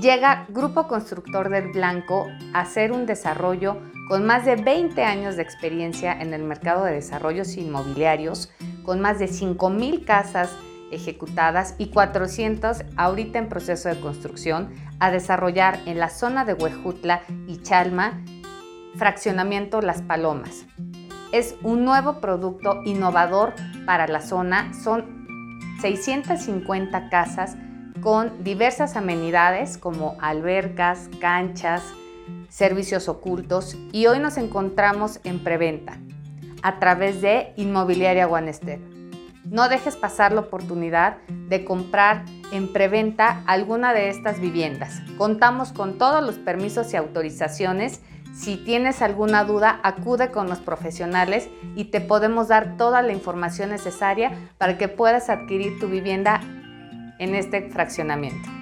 llega Grupo Constructor del Blanco a hacer un desarrollo con más de 20 años de experiencia en el mercado de desarrollos inmobiliarios, con más de 5.000 casas ejecutadas y 400 ahorita en proceso de construcción, a desarrollar en la zona de Huejutla y Chalma, fraccionamiento Las Palomas. Es un nuevo producto innovador para la zona, son 650 casas con diversas amenidades como albercas, canchas, servicios ocultos y hoy nos encontramos en preventa a través de Inmobiliaria Guanester. No dejes pasar la oportunidad de comprar en preventa alguna de estas viviendas. Contamos con todos los permisos y autorizaciones. Si tienes alguna duda, acude con los profesionales y te podemos dar toda la información necesaria para que puedas adquirir tu vivienda en este fraccionamiento.